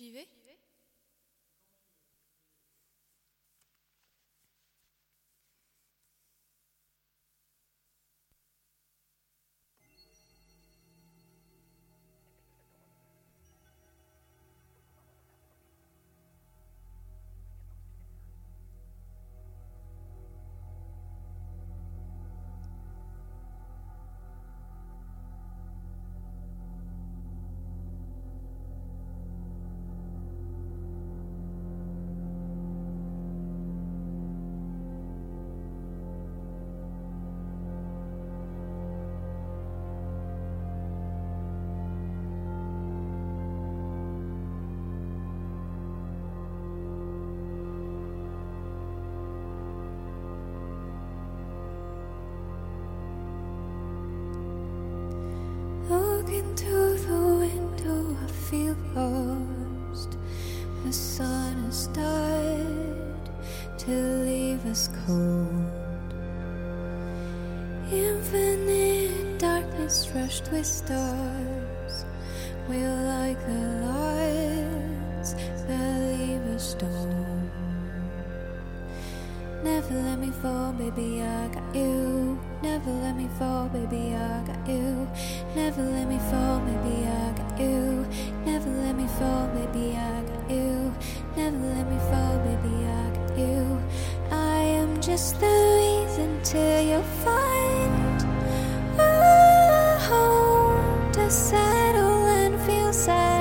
J'y vais Into the window, I feel lost. The sun has died to leave us cold. Infinite darkness rushed with stars. Never let me fall, baby, I got you. Never let me fall, baby, I got you. Never let me fall, baby, I got you. Never let me fall, baby, I got you. Never let me fall, baby, I got you. I am just the reason till you find a home to settle and feel safe.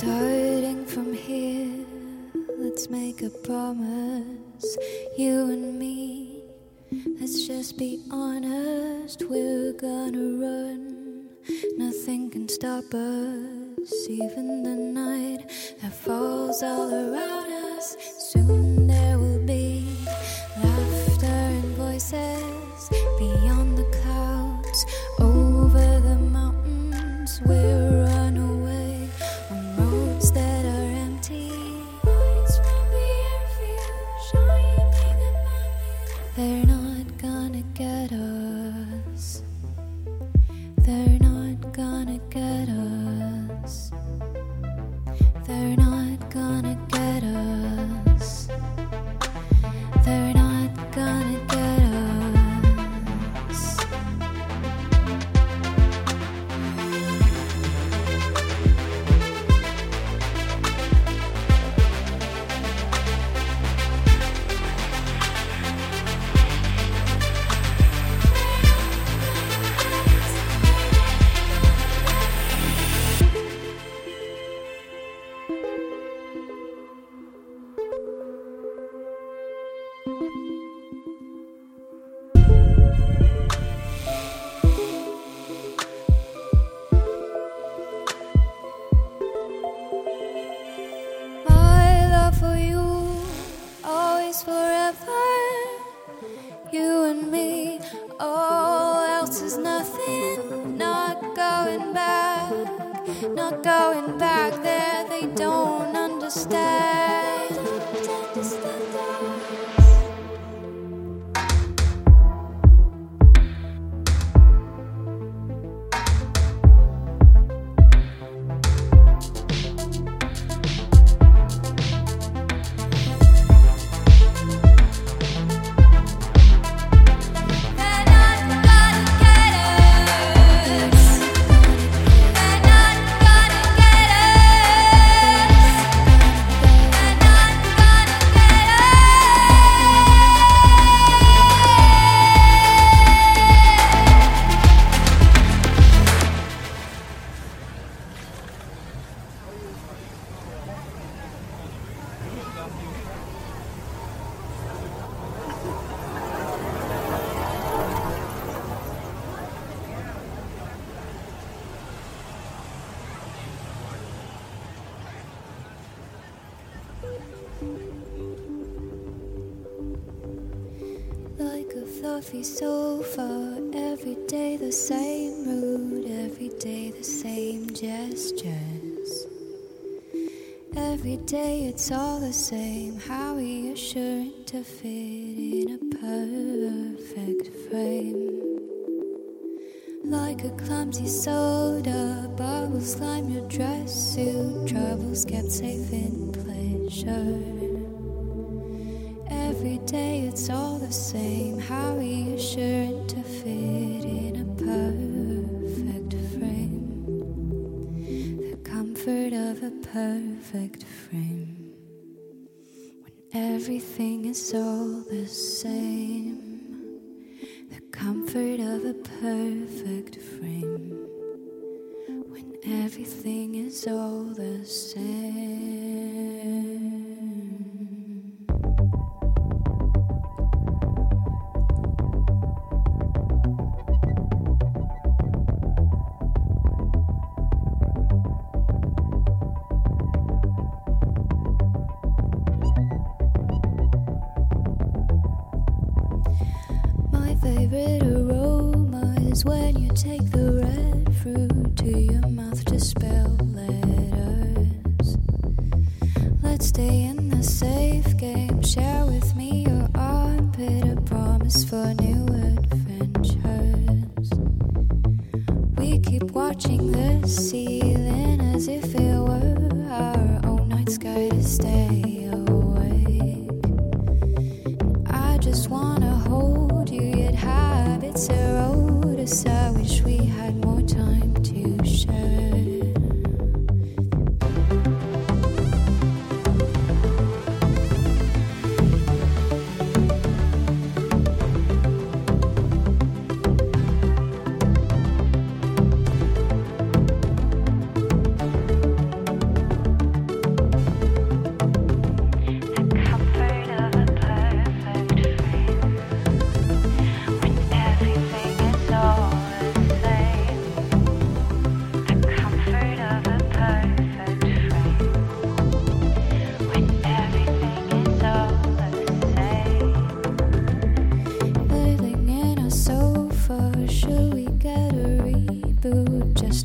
Starting from here, let's make a promise. You and me, let's just be honest. We're gonna run, nothing can stop us. Even the night that falls all around Like a fluffy sofa, every day the same mood, every day the same gestures. Every day it's all the same, how reassuring to fit in a perfect frame. Like a clumsy soda, bubbles slime your dress suit, troubles kept safe in pleasure. Every day it's all the same, how reassuring to fit in a perfect frame. The comfort of a perfect frame. When everything is all the same. The comfort of a perfect frame. When everything is all the same.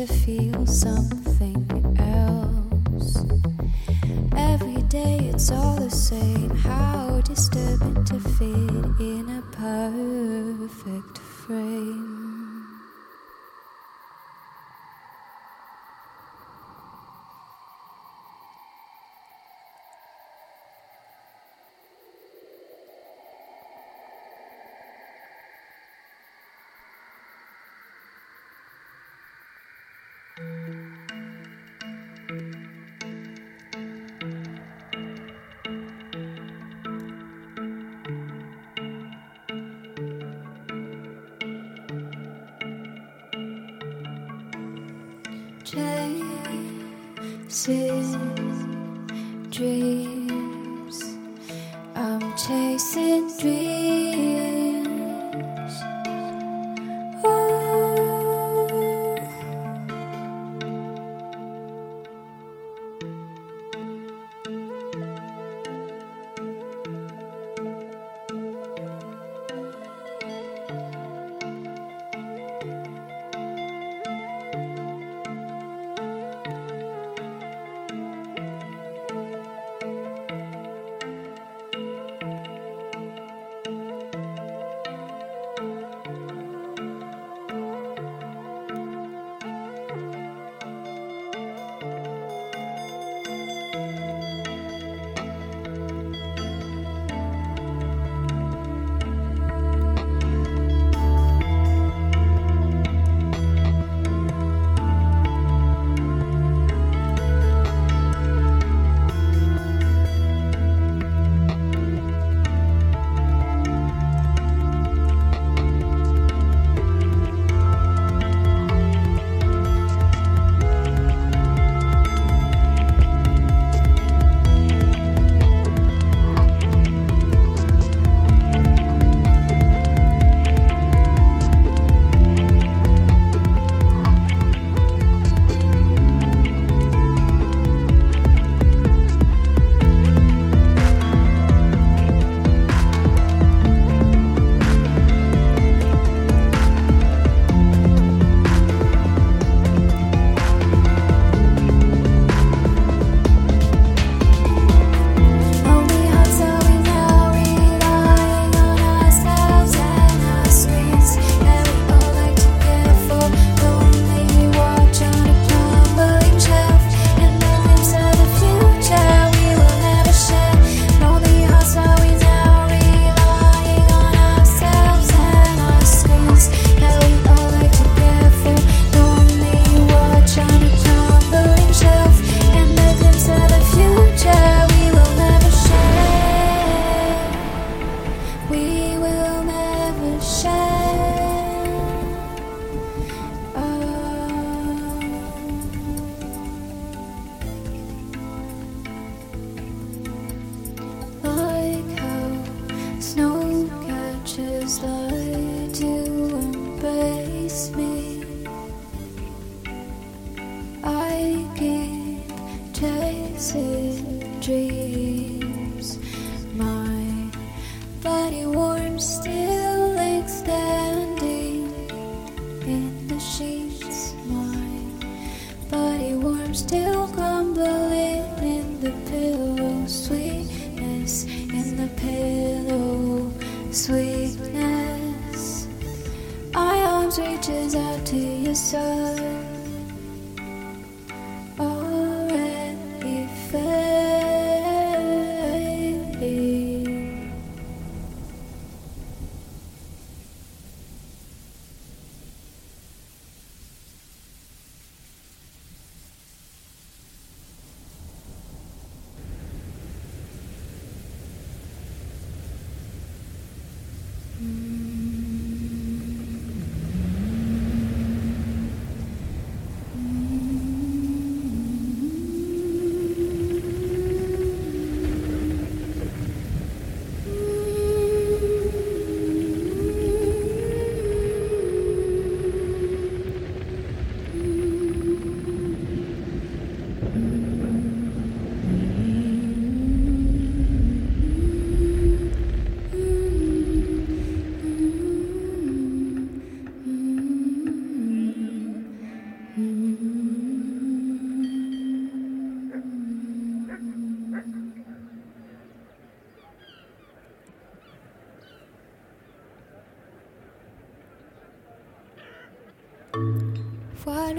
To feel something else? Every day it's all the same. How disturbing to fit in a perfect frame. Chasing dreams.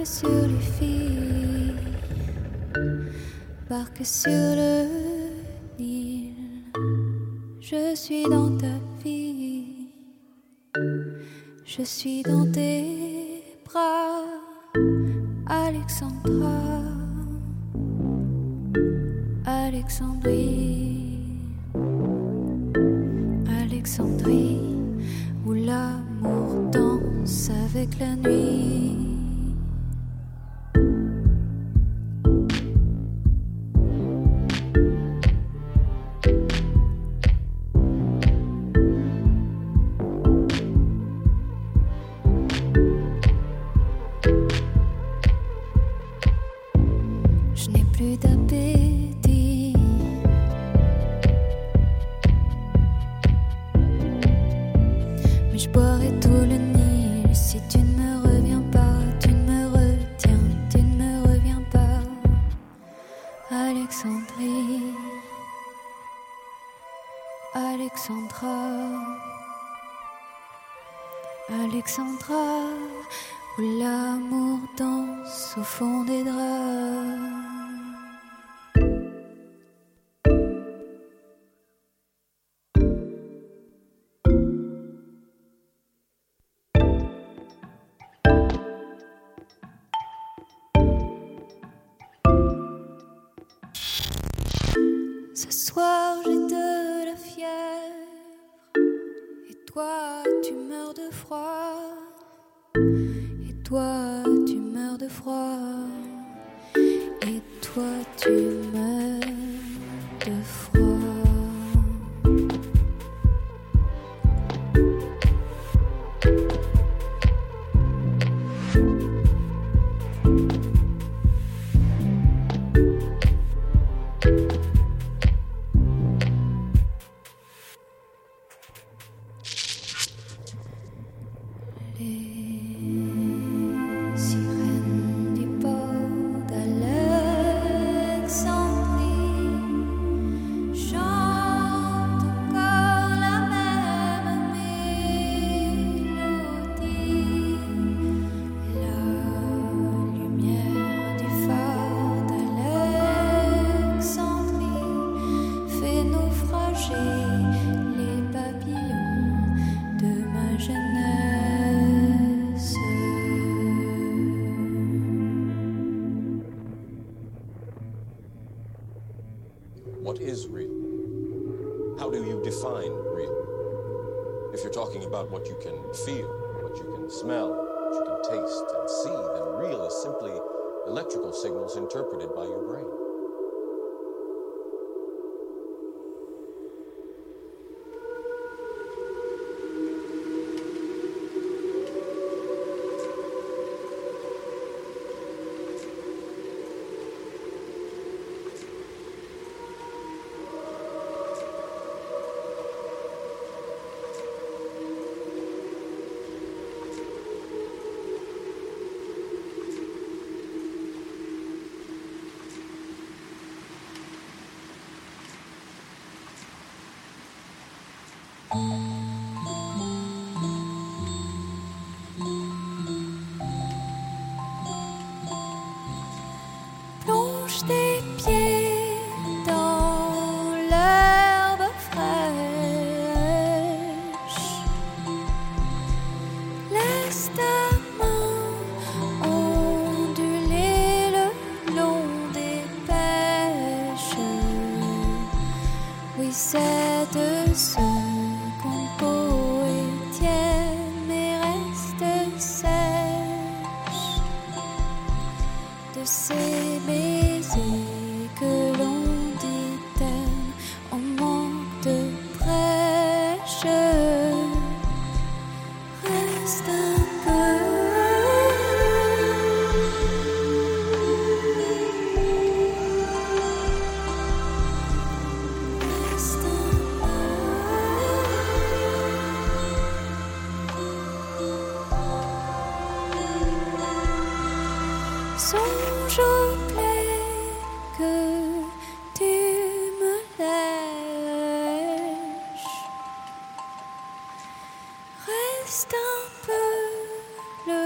Voile sur les filles, barque sur le Nil. Je suis dans ta vie, je suis dans tes bras, Alexandra, Alexandrie, Alexandra, où l'amour danse au fond des draps. Et toi tu meurs de froid. What you can feel, what you can smell, what you can taste and see, then real is simply electrical signals interpreted by your brain. songe que tu me lèches. Reste un peu le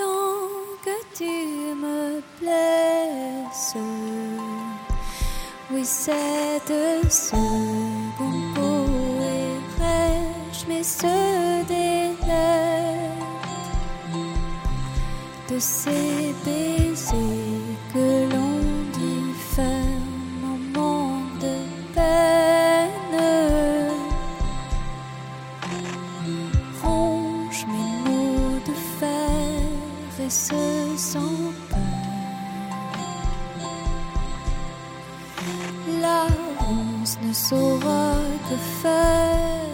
temps que tu me blesses. Oui, cette seconde pourrais-je, mais ce délai de ces ne saura que faire.